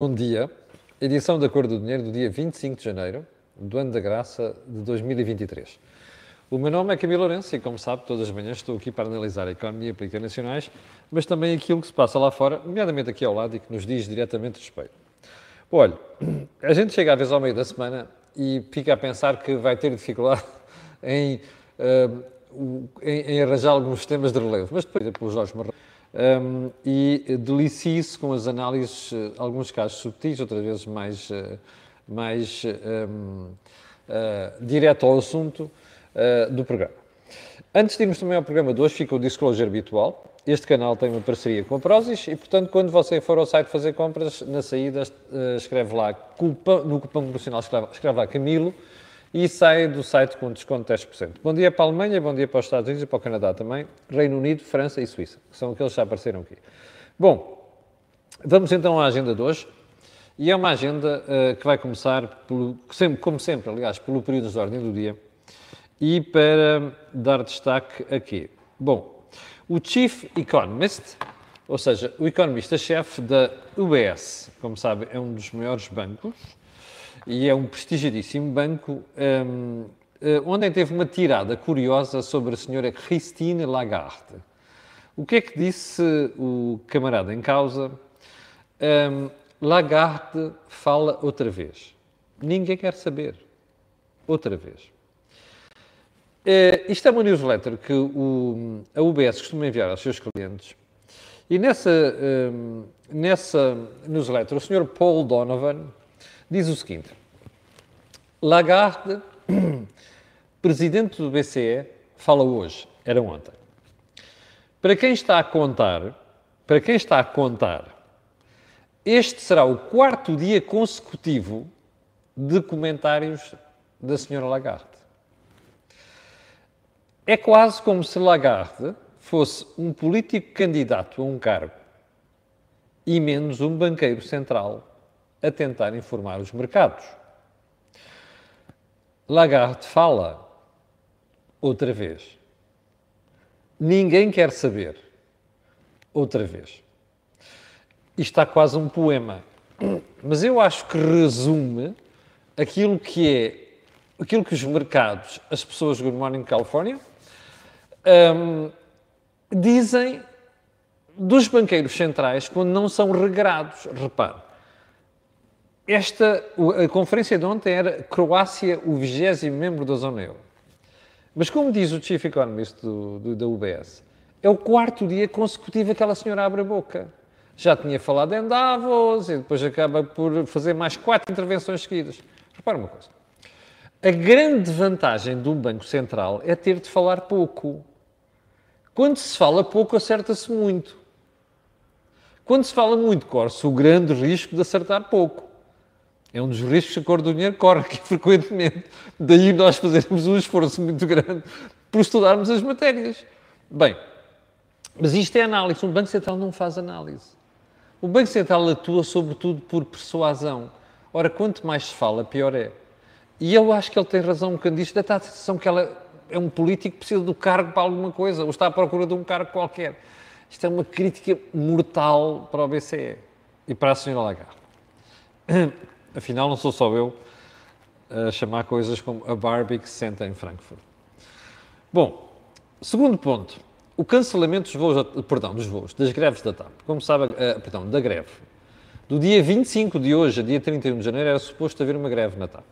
Bom dia. Edição da Cor do Dinheiro do dia 25 de janeiro do ano da graça de 2023. O meu nome é Camilo Lourenço e, como sabe, todas as manhãs estou aqui para analisar a economia política nacionais, mas também aquilo que se passa lá fora, nomeadamente aqui ao lado e que nos diz diretamente respeito. Olha, a gente chega às vezes ao meio da semana e fica a pensar que vai ter dificuldade em, uh, em, em arranjar alguns temas de relevo, mas depois, pelos Jorge Marrão, um, e delicie-se com as análises, eh, alguns casos subtis, outras vezes mais, uh, mais um, uh, direto ao assunto uh, do programa. Antes de irmos também ao programa de hoje, fica o disclosure habitual. Este canal tem uma parceria com a Prozis e, portanto, quando você for ao site fazer compras, na saída escreve lá, no cupom promocional escreve lá Camilo, e sai do site com desconto de 10%. Bom dia para a Alemanha, bom dia para os Estados Unidos e para o Canadá também, Reino Unido, França e Suíça, que são aqueles que já apareceram aqui. Bom, vamos então à agenda de hoje. E é uma agenda uh, que vai começar, pelo, sempre, como sempre, aliás, pelo período de ordem do dia. E para dar destaque aqui. Bom, o Chief Economist, ou seja, o economista-chefe da UBS, como sabe, é um dos maiores bancos e é um prestigiadíssimo banco. Um, eh, ontem teve uma tirada curiosa sobre a senhora Christine Lagarde. O que é que disse o camarada em causa? Um, Lagarde fala outra vez. Ninguém quer saber. Outra vez. Uh, isto é uma newsletter que o, a UBS costuma enviar aos seus clientes. E nessa, um, nessa newsletter, o Sr. Paul Donovan diz o seguinte: Lagarde, presidente do BCE, fala hoje, era ontem. Para quem está a contar, para quem está a contar, este será o quarto dia consecutivo de comentários da senhora Lagarde. É quase como se Lagarde fosse um político candidato a um cargo e menos um banqueiro central a tentar informar os mercados. Lagarde fala outra vez. Ninguém quer saber outra vez. Isto está quase um poema. Mas eu acho que resume aquilo que é, aquilo que os mercados, as pessoas do Good Morning California, um, dizem dos banqueiros centrais quando não são regrados. Repare, esta, a conferência de ontem era Croácia, o vigésimo membro da zona euro. Mas como diz o Chief Economist do, do, da UBS, é o quarto dia consecutivo que aquela senhora abre a boca. Já tinha falado em Davos e depois acaba por fazer mais quatro intervenções seguidas. Repara uma coisa. A grande vantagem de um Banco Central é ter de falar pouco. Quando se fala pouco, acerta-se muito. Quando se fala muito, corre-se o grande risco de acertar pouco. É um dos riscos que a cor do dinheiro corre aqui frequentemente. Daí nós fazermos um esforço muito grande por estudarmos as matérias. Bem, mas isto é análise. O Banco Central não faz análise. O Banco Central atua sobretudo por persuasão. Ora, quanto mais se fala, pior é. E eu acho que ele tem razão um bocadinho disto. Dá a sensação que ela é um político que precisa do cargo para alguma coisa, ou está à procura de um cargo qualquer. Isto é uma crítica mortal para o BCE e para a senhora Lagarde. Afinal, não sou só eu a chamar coisas como a Barbie que se senta em Frankfurt. Bom, segundo ponto, o cancelamento dos voos, perdão, dos voos, das greves da TAP. Como sabe, uh, perdão, da greve. Do dia 25 de hoje a dia 31 de janeiro era suposto haver uma greve na TAP.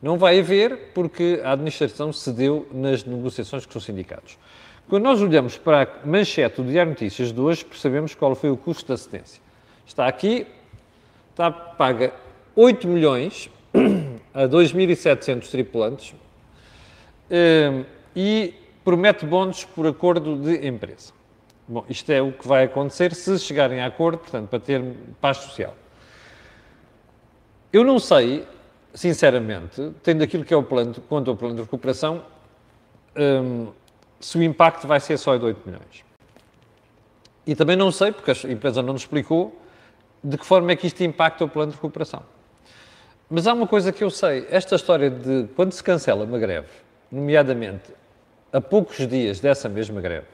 Não vai haver porque a administração cedeu nas negociações com os sindicatos. Quando nós olhamos para a manchete do Diário Notícias de hoje, percebemos qual foi o custo da cedência. Está aqui, está paga 8 milhões a 2.700 tripulantes eh, e promete bónus por acordo de empresa. Bom, isto é o que vai acontecer se chegarem a acordo, portanto, para ter paz social. Eu não sei, sinceramente, tendo aquilo que é o plano, quanto ao plano de recuperação, um, se o impacto vai ser só de 8 milhões. E também não sei, porque a empresa não nos explicou, de que forma é que isto impacta o plano de recuperação. Mas há uma coisa que eu sei: esta história de quando se cancela uma greve, nomeadamente a poucos dias dessa mesma greve,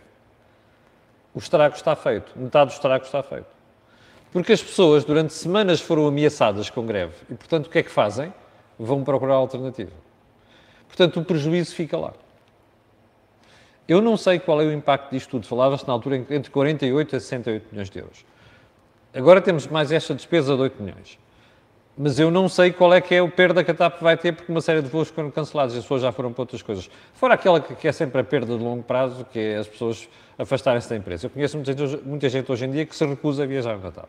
o estrago está feito, metade do estrago está feito. Porque as pessoas durante semanas foram ameaçadas com greve e, portanto, o que é que fazem? Vão procurar alternativa. Portanto, o prejuízo fica lá. Eu não sei qual é o impacto disto tudo. Falava-se na altura entre 48 a 68 milhões de euros. Agora temos mais esta despesa de 8 milhões. Mas eu não sei qual é que é o perda que a TAP vai ter, porque uma série de voos foram cancelados e as pessoas já foram para outras coisas. Fora aquela que é sempre a perda de longo prazo, que é as pessoas afastarem-se da empresa. Eu conheço muita gente, muita gente hoje em dia que se recusa a viajar na TAP.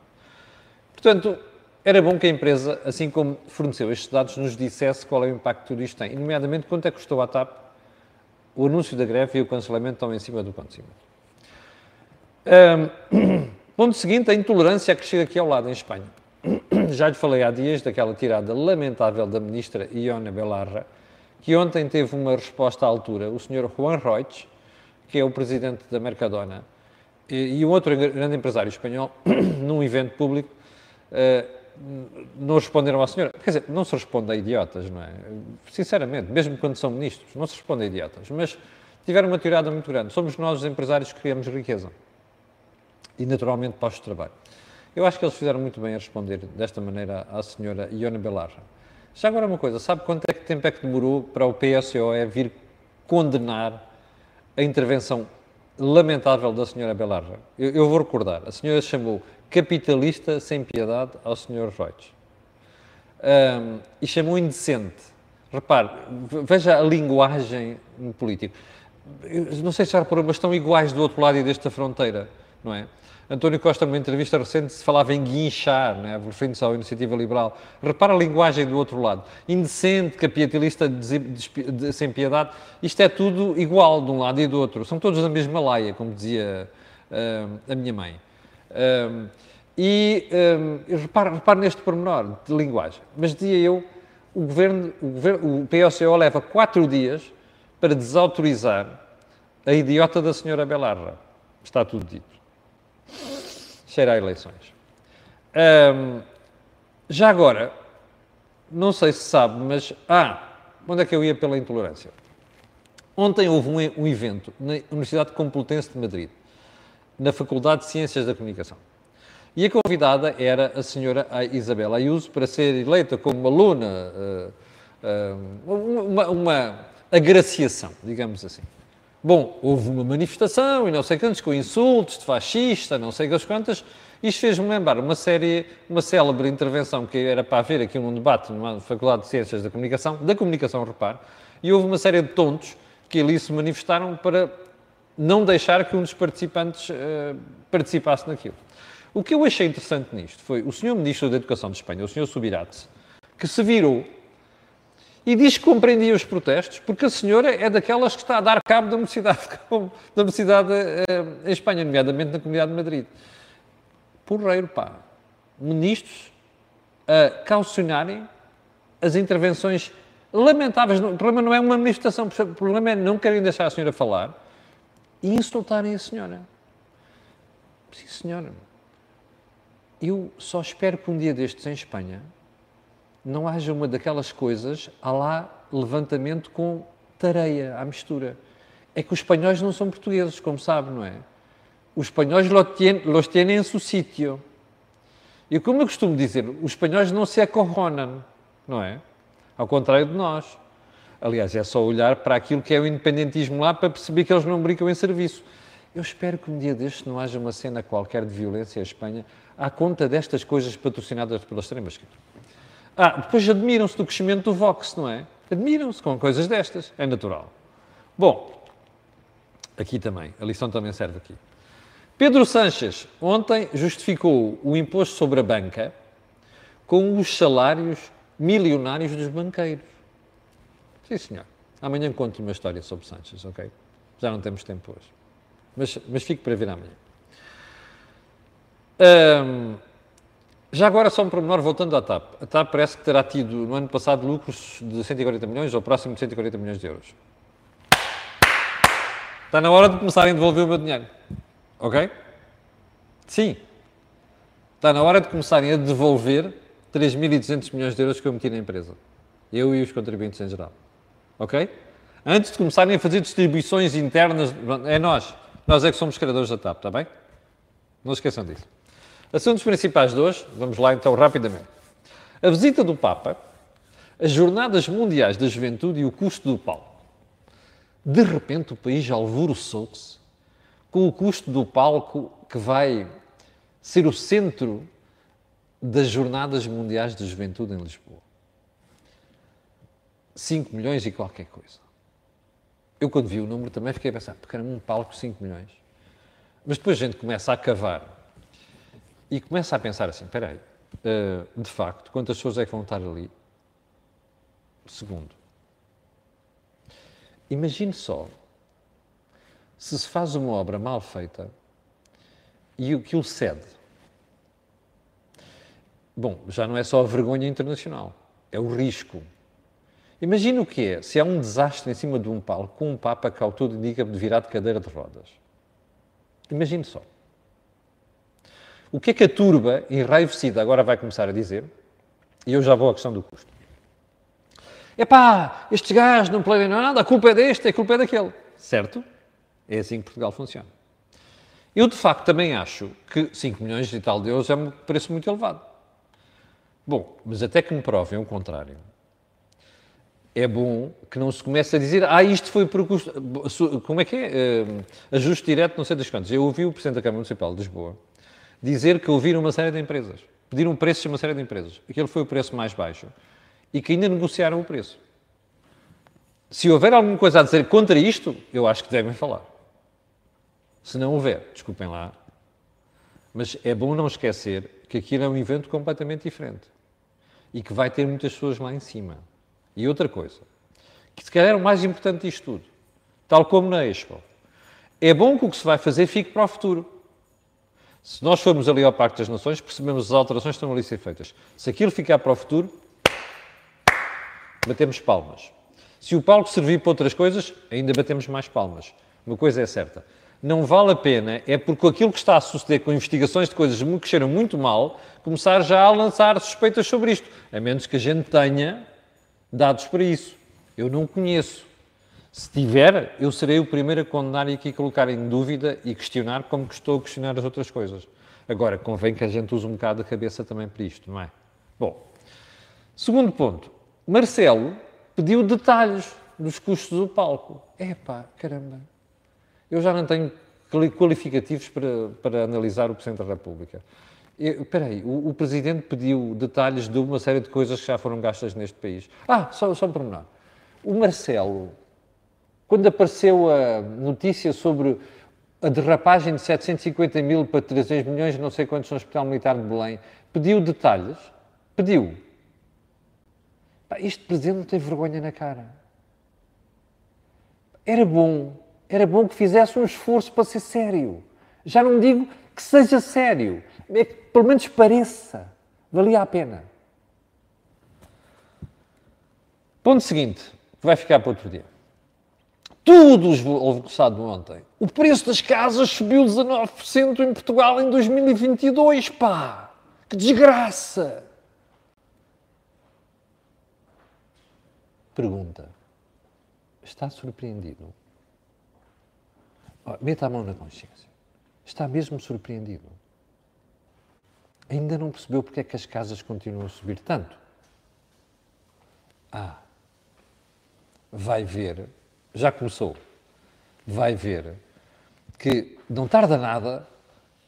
Portanto, era bom que a empresa, assim como forneceu estes dados, nos dissesse qual é o impacto que tudo isto tem, e nomeadamente quanto é que custou à TAP o anúncio da greve e o cancelamento estão em cima do acontecimento. Um, ponto seguinte, a intolerância a crescer aqui ao lado, em Espanha. Já lhe falei há dias daquela tirada lamentável da ministra Ione Belarra, que ontem teve uma resposta à altura. O senhor Juan Reutz, que é o presidente da Mercadona, e, um outro grande empresário espanhol, num evento público, uh, não responderam à senhora. Quer dizer, não se responde a idiotas, não é? Sinceramente, mesmo quando são ministros, não se responde a idiotas. Mas tiveram uma tirada muito grande. Somos nós, os empresários, que criamos riqueza. E, naturalmente, postos de trabalho. Eu acho que eles fizeram muito bem a responder desta maneira à senhora Ione Belarra. Já agora uma coisa, sabe quanto é que tempo é que demorou para o PSOE vir condenar a intervenção lamentável da senhora Belarra? Eu, eu vou recordar. A senhora chamou capitalista sem piedade ao senhor Reuters. Um, e chamou indecente. Repare, veja a linguagem política. Não sei se já reparou, mas estão iguais do outro lado e desta fronteira, não é? António Costa, numa entrevista recente, se falava em guinchar, né, referindo-se à iniciativa liberal. Repara a linguagem do outro lado. Indecente, capitalista sem piedade. Isto é tudo igual de um lado e do outro. São todos da mesma laia, como dizia uh, a minha mãe. Uh, e repare, repare neste pormenor de linguagem. Mas dizia eu, o governo, o, governo, o leva quatro dias para desautorizar a idiota da senhora Belarra. Está tudo dito cheira a eleições. Um, já agora, não sei se sabe, mas. Ah, onde é que eu ia pela intolerância? Ontem houve um, um evento na Universidade Complutense de Madrid, na Faculdade de Ciências da Comunicação. E a convidada era a senhora Isabel Ayuso para ser eleita como uma aluna, uh, uh, uma, uma agraciação, digamos assim. Bom, houve uma manifestação e não sei quantos, com insultos de fascista, não sei quantas. Isto fez-me lembrar uma série, uma célebre intervenção que era para haver aqui um debate numa Faculdade de Ciências da Comunicação, da Comunicação, repare, e houve uma série de tontos que ali se manifestaram para não deixar que um dos participantes uh, participasse naquilo. O que eu achei interessante nisto foi o senhor Ministro da Educação de Espanha, o senhor Subirats, que se virou e diz que compreendia os protestos, porque a senhora é daquelas que está a dar cabo da mocidade, da mocidade uh, em Espanha, nomeadamente na Comunidade de Madrid. Porreiro, pá. Ministros a caucionarem as intervenções lamentáveis. O problema não é uma manifestação, o problema é não querem deixar a senhora falar e insultarem a senhora. Sim, senhora. Eu só espero que um dia destes em Espanha não haja uma daquelas coisas, há lá levantamento com tareia à mistura. É que os espanhóis não são portugueses, como sabe, não é? Os espanhóis los tienen em seu sítio. E como eu costumo dizer, os espanhóis não se acorronam, não é? Ao contrário de nós. Aliás, é só olhar para aquilo que é o independentismo lá para perceber que eles não brincam em serviço. Eu espero que um dia destes não haja uma cena qualquer de violência em Espanha à conta destas coisas patrocinadas pela extrema-esquerda. Ah, depois admiram-se do crescimento do Vox, não é? Admiram-se com coisas destas, é natural. Bom, aqui também, a lição também serve aqui. Pedro Sanches ontem justificou o imposto sobre a banca com os salários milionários dos banqueiros. Sim, senhor. Amanhã conto uma história sobre Sanches, ok? Já não temos tempo hoje. Mas, mas fique para ver amanhã. Um, já agora, só um pormenor, voltando à TAP. A TAP parece que terá tido, no ano passado, lucros de 140 milhões, ou próximo de 140 milhões de euros. Está na hora de começarem a devolver o meu dinheiro. Ok? Sim. Está na hora de começarem a devolver 3.200 milhões de euros que eu meti na empresa. Eu e os contribuintes em geral. Ok? Antes de começarem a fazer distribuições internas, é nós. Nós é que somos criadores da TAP, está bem? Não esqueçam disso. Assuntos principais de hoje, vamos lá então rapidamente. A visita do Papa, as Jornadas Mundiais da Juventude e o custo do palco. De repente o país alvoroçou-se com o custo do palco que vai ser o centro das Jornadas Mundiais da Juventude em Lisboa. 5 milhões e qualquer coisa. Eu, quando vi o número, também fiquei a pensar, porque era um palco de 5 milhões. Mas depois a gente começa a cavar e começa a pensar assim: espera aí, uh, de facto, quantas pessoas é que vão estar ali? Segundo, imagine só se se faz uma obra mal feita e o que o cede. Bom, já não é só a vergonha internacional, é o risco. Imagina o que é se há um desastre em cima de um palco com um Papa que ao todo indica de virar de cadeira de rodas. Imagine só. O que é que a turba enraivecida agora vai começar a dizer? E eu já vou à questão do custo. Epá, estes gajos não planeiam nada, a culpa é deste, a culpa é daquele. Certo? É assim que Portugal funciona. Eu, de facto, também acho que 5 milhões e tal de euros é um preço muito elevado. Bom, mas até que me provem o contrário, é bom que não se comece a dizer ah, isto foi por custo... Como é que é? Uh, ajuste direto, não sei das quantas. Eu ouvi o Presidente da Câmara Municipal de Lisboa dizer que ouviram uma série de empresas, pediram preços a uma série de empresas. Aquele foi o preço mais baixo e que ainda negociaram o preço. Se houver alguma coisa a dizer contra isto, eu acho que devem falar. Se não houver, desculpem lá, mas é bom não esquecer que aquilo é um evento completamente diferente e que vai ter muitas pessoas lá em cima. E outra coisa, que se calhar é o mais importante disto tudo, tal como na Expo, é bom que o que se vai fazer fique para o futuro. Se nós formos ali ao Parque das Nações, percebemos as alterações que estão ali a ser feitas. Se aquilo ficar para o futuro, batemos palmas. Se o palco servir para outras coisas, ainda batemos mais palmas. Uma coisa é certa. Não vale a pena, é porque aquilo que está a suceder com investigações de coisas que cheiram muito mal, começar já a lançar suspeitas sobre isto. A menos que a gente tenha dados para isso. Eu não conheço. Se tiver, eu serei o primeiro a condenar e aqui colocar em dúvida e questionar como que estou a questionar as outras coisas. Agora, convém que a gente use um bocado a cabeça também para isto, não é? Bom, segundo ponto. Marcelo pediu detalhes dos custos do palco. Epá, caramba. Eu já não tenho qualificativos para, para analisar o Presidente da República. Espera aí, o, o, Presidente pediu detalhes de uma série de coisas que já foram gastas neste país. Ah, só, só um pormenor. O Marcelo quando apareceu a notícia sobre a derrapagem de 750 mil para 300 milhões, não sei quantos no Hospital Militar de Belém, pediu detalhes? Pediu. Este presidente não tem vergonha na cara. Era bom, era bom que fizesse um esforço para ser sério. Já não digo que seja sério, é que pelo menos pareça. Valia a pena. Ponto seguinte, que vai ficar para outro dia tudo alvoroçado ontem. O preço das casas subiu 19% em Portugal em 2022, pá! Que desgraça! Pergunta. Está surpreendido? Meta a mão na consciência. Está mesmo surpreendido? Ainda não percebeu porque é que as casas continuam a subir tanto? Ah, vai ver já começou, vai ver que não tarda nada,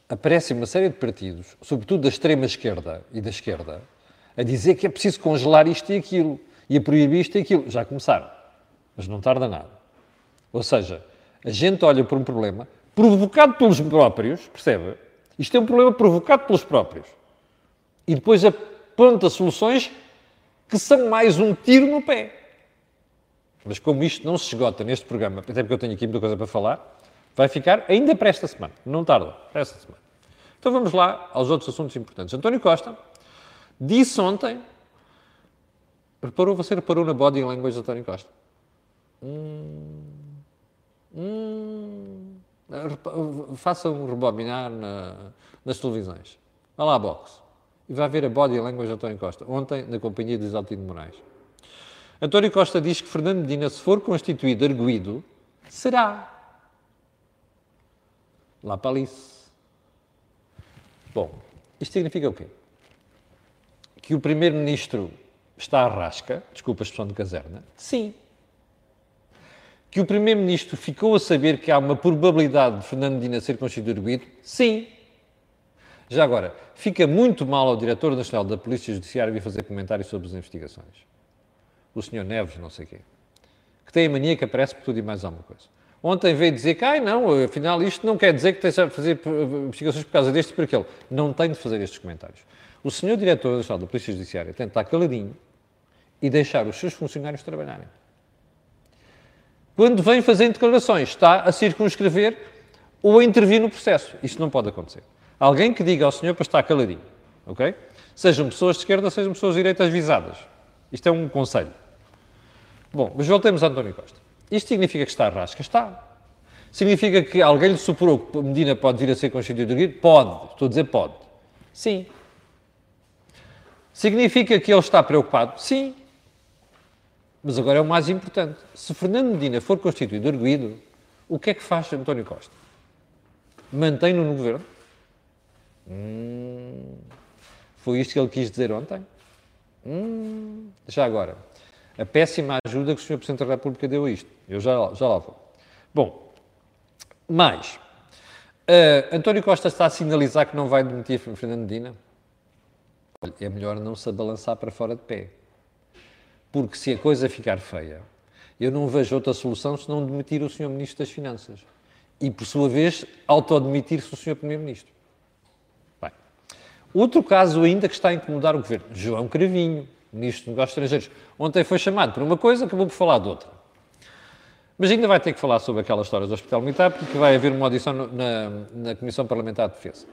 aparece uma série de partidos, sobretudo da extrema esquerda e da esquerda, a dizer que é preciso congelar isto e aquilo, e a proibir isto e aquilo. Já começaram, mas não tarda nada. Ou seja, a gente olha para um problema provocado pelos próprios, percebe? Isto é um problema provocado pelos próprios. E depois aponta soluções que são mais um tiro no pé. Mas como isto não se esgota neste programa, até porque eu tenho aqui muita coisa para falar, vai ficar ainda para esta semana. Não tarda, para esta semana. Então vamos lá aos outros assuntos importantes. António Costa disse ontem. Reparou, você reparou na body language de António Costa? Hum, hum, façam rebobinar na, nas televisões. Vá lá à box. E vai ver a body language de António Costa. Ontem, na companhia de Isaltino Moraes. António Costa diz que Fernando Medina, se for constituído arguído, será. Lá para Alice. Bom, Isto significa o quê? Que o Primeiro-Ministro está à rasca, desculpa a expressão de caserna? Sim. Que o Primeiro-Ministro ficou a saber que há uma probabilidade de Fernando Medina ser constituído? Sim. Já agora, fica muito mal ao Diretor Nacional da Polícia Judiciária vir fazer comentários sobre as investigações. O Sr. Neves, não sei quê. Que tem a mania que aparece por tudo e mais alguma coisa. Ontem veio dizer que, ai não, afinal isto não quer dizer que esteja a fazer investigações por causa deste e por aquele. Não tem de fazer estes comentários. O Sr. Diretor da Polícia Judiciária tem de estar caladinho e deixar os seus funcionários trabalharem. Quando vem fazer declarações, está a circunscrever ou a intervir no processo. Isto não pode acontecer. Alguém que diga ao senhor para estar caladinho, ok? Sejam pessoas de esquerda, sejam pessoas de direita visadas. Isto é um conselho. Bom, mas voltemos a António Costa. Isto significa que está a rasca? Está. Significa que alguém lhe superou que Medina pode vir a ser constituído Pode. Estou a dizer pode. Sim. Significa que ele está preocupado? Sim. Mas agora é o mais importante. Se Fernando Medina for constituído arguído, o que é que faz António Costa? Mantém-no no governo? Hum, foi isto que ele quis dizer ontem? Hum, já agora, a péssima ajuda que o Sr. Presidente da República deu a isto. Eu já, já lá vou. Bom, mais. Uh, António Costa está a sinalizar que não vai demitir Fernando Medina? é melhor não se abalançar para fora de pé. Porque se a coisa ficar feia, eu não vejo outra solução senão demitir o Sr. Ministro das Finanças. E, por sua vez, autodemitir-se o Sr. Primeiro-Ministro. Outro caso ainda que está a incomodar o Governo, João Cravinho, Ministro dos Negócios Estrangeiros. Ontem foi chamado por uma coisa, acabou por falar de outra. Mas ainda vai ter que falar sobre aquela história do Hospital Militar, porque vai haver uma audição na, na Comissão Parlamentar de Defesa.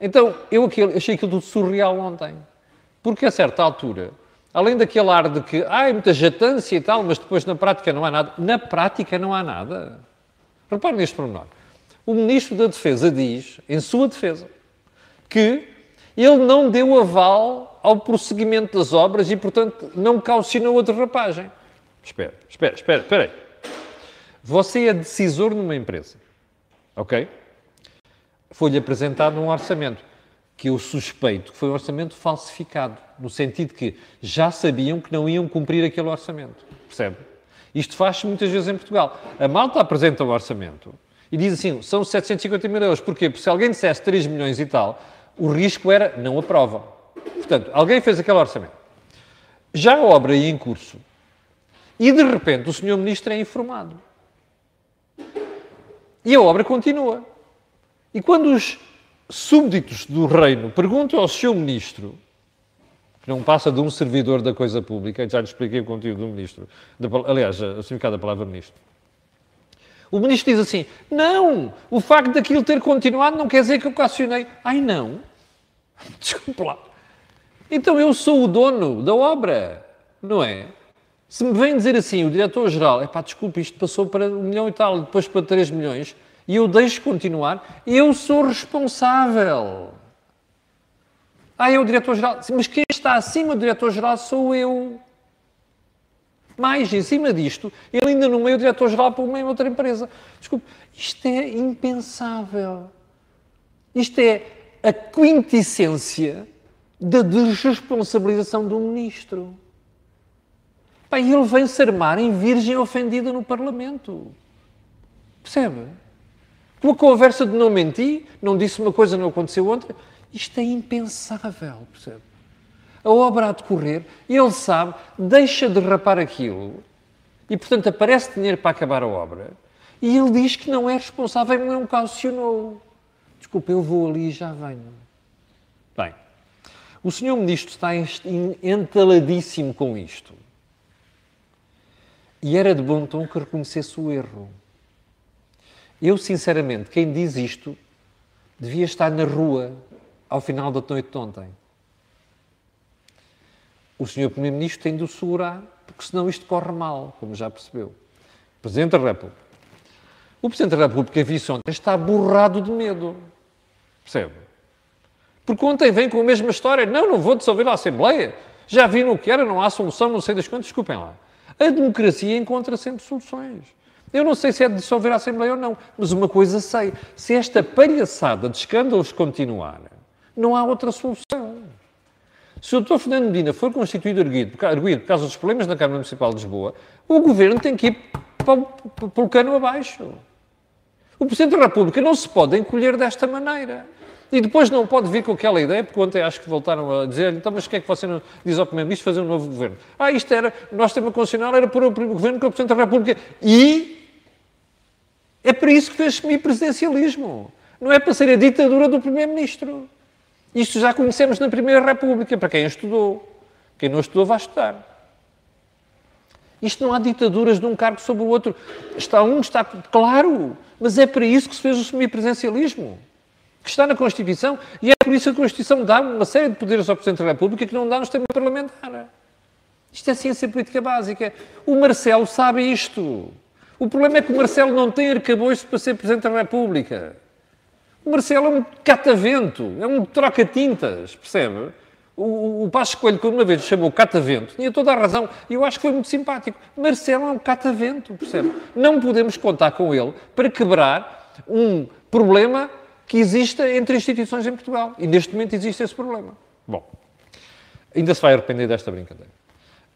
Então, eu aquilo, achei aquilo tudo surreal ontem. Porque a certa altura, além daquele ar de que há muita jatância e tal, mas depois na prática não há nada, na prática não há nada. Repare neste pormenor. O Ministro da Defesa diz, em sua defesa, que ele não deu aval ao prosseguimento das obras e, portanto, não calcinou a derrapagem. Espera, espera, espera, espera aí. Você é decisor numa empresa, ok? foi-lhe apresentado um orçamento que eu suspeito que foi um orçamento falsificado, no sentido que já sabiam que não iam cumprir aquele orçamento. Percebe? Isto faz-se muitas vezes em Portugal. A malta apresenta um orçamento e diz assim, são 750 mil euros. Porquê? Porque se alguém dissesse 3 milhões e tal, o risco era não aprovam. Portanto, alguém fez aquele orçamento. Já a obra ia em curso e, de repente, o senhor ministro é informado. E a obra continua. E quando os súbditos do reino perguntam ao seu ministro, que não passa de um servidor da coisa pública, já lhe expliquei o conteúdo do ministro, de, aliás, o significado da palavra ministro. O ministro diz assim: Não, o facto daquilo ter continuado não quer dizer que eu ocasionei. Ai, não. Desculpe lá. Então eu sou o dono da obra, não é? Se me vem dizer assim, o diretor-geral, é pá, desculpe, isto passou para um milhão e tal, depois para três milhões, e eu deixo continuar, eu sou responsável. Ah, é o diretor-geral. Mas quem está acima do diretor-geral sou eu. Mais, em cima disto, ele ainda no meio diretor-geral para uma outra empresa. Desculpe, isto é impensável. Isto é a quintessência da desresponsabilização do ministro. Pai, ele vem-se armar em virgem ofendida no Parlamento. Percebe? Uma conversa de não menti, não disse uma coisa, não aconteceu outra. Isto é impensável, percebe? A obra a decorrer, ele sabe, deixa de rapar aquilo e, portanto, aparece dinheiro para acabar a obra e ele diz que não é responsável, não calcionou. Desculpa, eu vou ali e já venho. Bem, o senhor ministro está entaladíssimo com isto. E era de bom tom que reconhecesse o erro. Eu, sinceramente, quem diz isto devia estar na rua ao final da noite de ontem. O Sr. Primeiro-Ministro tem de o segurar, porque senão isto corre mal, como já percebeu. Presidente da República. O Presidente da República, visto ontem, está borrado de medo. Percebe? Porque ontem vem com a mesma história. Não, não vou dissolver a Assembleia. Já viram o que era, não há solução, não sei das quantas. Desculpem lá. A democracia encontra sempre soluções. Eu não sei se é de dissolver a Assembleia ou não, mas uma coisa sei: se esta palhaçada de escândalos continuar, Não há outra solução. Se o Dr. Fernando Medina for constituído arguido, arguido por causa dos problemas na Câmara Municipal de Lisboa, o Governo tem que ir pelo cano abaixo. O Presidente da República não se pode encolher desta maneira. E depois não pode vir com aquela ideia, porque ontem acho que voltaram a dizer então, mas o que é que você não diz ao Primeiro-Ministro fazer um novo governo? Ah, isto era, o nosso tema constitucional era pôr o governo com o Presidente da República. E é para isso que fez semipresidencialismo. Não é para ser a ditadura do Primeiro-Ministro. Isto já conhecemos na Primeira República, para quem estudou. Quem não estudou vai estudar. Isto não há ditaduras de um cargo sobre o outro. Está um, está claro, mas é para isso que se fez o semipresidencialismo que está na Constituição, e é por isso que a Constituição dá uma série de poderes ao Presidente da República que não dá no sistema parlamentar. Isto é ciência política básica. O Marcelo sabe isto. O problema é que o Marcelo não tem arcabouço para ser Presidente da República. O Marcelo é um catavento, é um troca-tintas, percebe? O, o Passo Coelho, quando uma vez chamou catavento, tinha toda a razão, e eu acho que foi muito simpático. Marcelo é um catavento, percebe? Não podemos contar com ele para quebrar um problema que exista entre instituições em Portugal. E neste momento existe esse problema. Bom, ainda se vai arrepender desta brincadeira.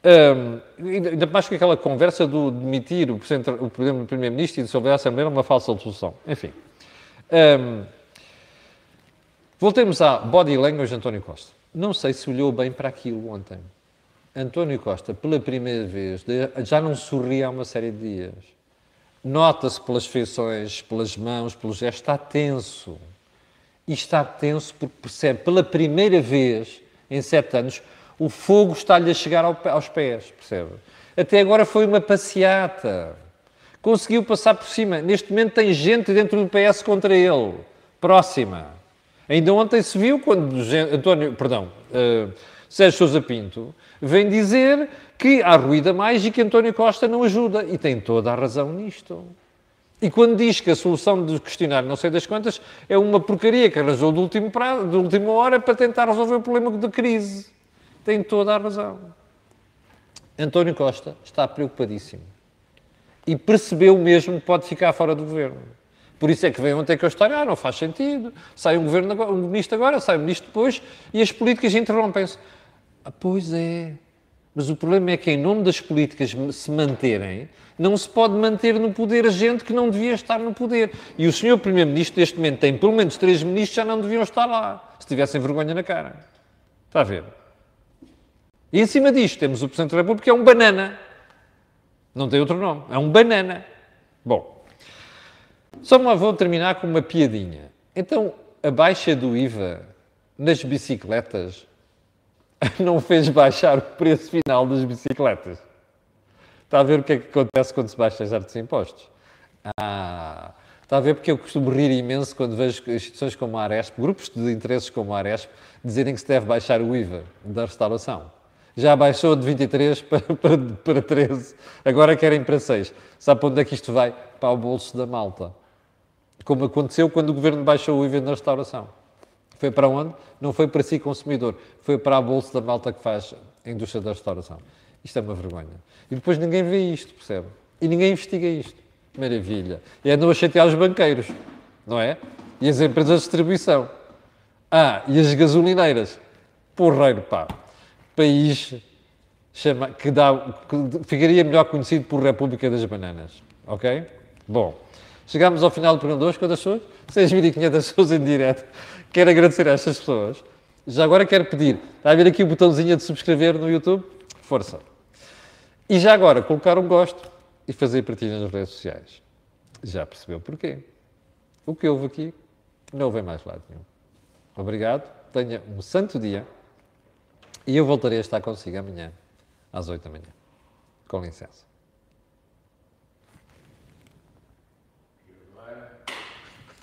Um, ainda mais que aquela conversa do demitir o, o Primeiro-Ministro e dissolver a Assembleia uma falsa solução. Enfim. Um, voltemos à body language de António Costa. Não sei se olhou bem para aquilo ontem. António Costa, pela primeira vez, já não sorria há uma série de dias. Nota-se pelas feições, pelas mãos, pelo gesto, está tenso. E está tenso porque percebe pela primeira vez em sete anos o fogo está-lhe a chegar aos pés, percebe? Até agora foi uma passeata. Conseguiu passar por cima. Neste momento tem gente dentro do PS contra ele. Próxima. Ainda ontem se viu quando António, perdão, uh, Sérgio Sousa Pinto vem dizer que há ruído a mais e que António Costa não ajuda. E tem toda a razão nisto. E quando diz que a solução do questionário não sei das quantas é uma porcaria que arranjou de, último prazo, de última hora para tentar resolver o problema da crise, tem toda a razão. António Costa está preocupadíssimo. E percebeu mesmo que pode ficar fora do governo. Por isso é que vem ontem com a história, ah, não faz sentido, sai um, governo agora, um ministro agora, sai um ministro depois, e as políticas interrompem-se. Ah, pois é, mas o problema é que, em nome das políticas se manterem, não se pode manter no poder gente que não devia estar no poder. E o senhor Primeiro-Ministro, neste momento, tem pelo menos três ministros que já não deviam estar lá, se tivessem vergonha na cara. Está a ver? E em cima disto, temos o Presidente da República, que é um banana. Não tem outro nome. É um banana. Bom, só vou terminar com uma piadinha. Então, a baixa do IVA nas bicicletas não fez baixar o preço final das bicicletas. Está a ver o que é que acontece quando se baixa certos impostos? Ah, está a ver porque eu costumo rir imenso quando vejo instituições como a Aresp, grupos de interesses como a Aresp, dizerem que se deve baixar o IVA da restauração. Já baixou de 23 para, para, para 13, agora querem para 6. Sabe para onde é que isto vai? Para o bolso da malta. Como aconteceu quando o governo baixou o IVA na restauração. Foi para onde? Não foi para si, consumidor. Foi para a bolsa da malta que faz a indústria da restauração. Isto é uma vergonha. E depois ninguém vê isto, percebe? E ninguém investiga isto. Maravilha. E andam a chatear os banqueiros, não é? E as empresas de distribuição. Ah, e as gasolineiras. Porreiro, pá. País chama, que, dá, que ficaria melhor conhecido por República das Bananas. Ok? Bom, chegamos ao final do programa de hoje. Quantas pessoas? 6.500 pessoas em direto. Quero agradecer a estas pessoas. Já agora quero pedir, está a ver aqui o botãozinho de subscrever no YouTube? Força. E já agora, colocar um gosto e fazer partilha nas redes sociais. Já percebeu porquê? O que houve aqui não vem mais lado nenhum. Obrigado, tenha um santo dia e eu voltarei a estar consigo amanhã, às 8 da manhã. Com licença.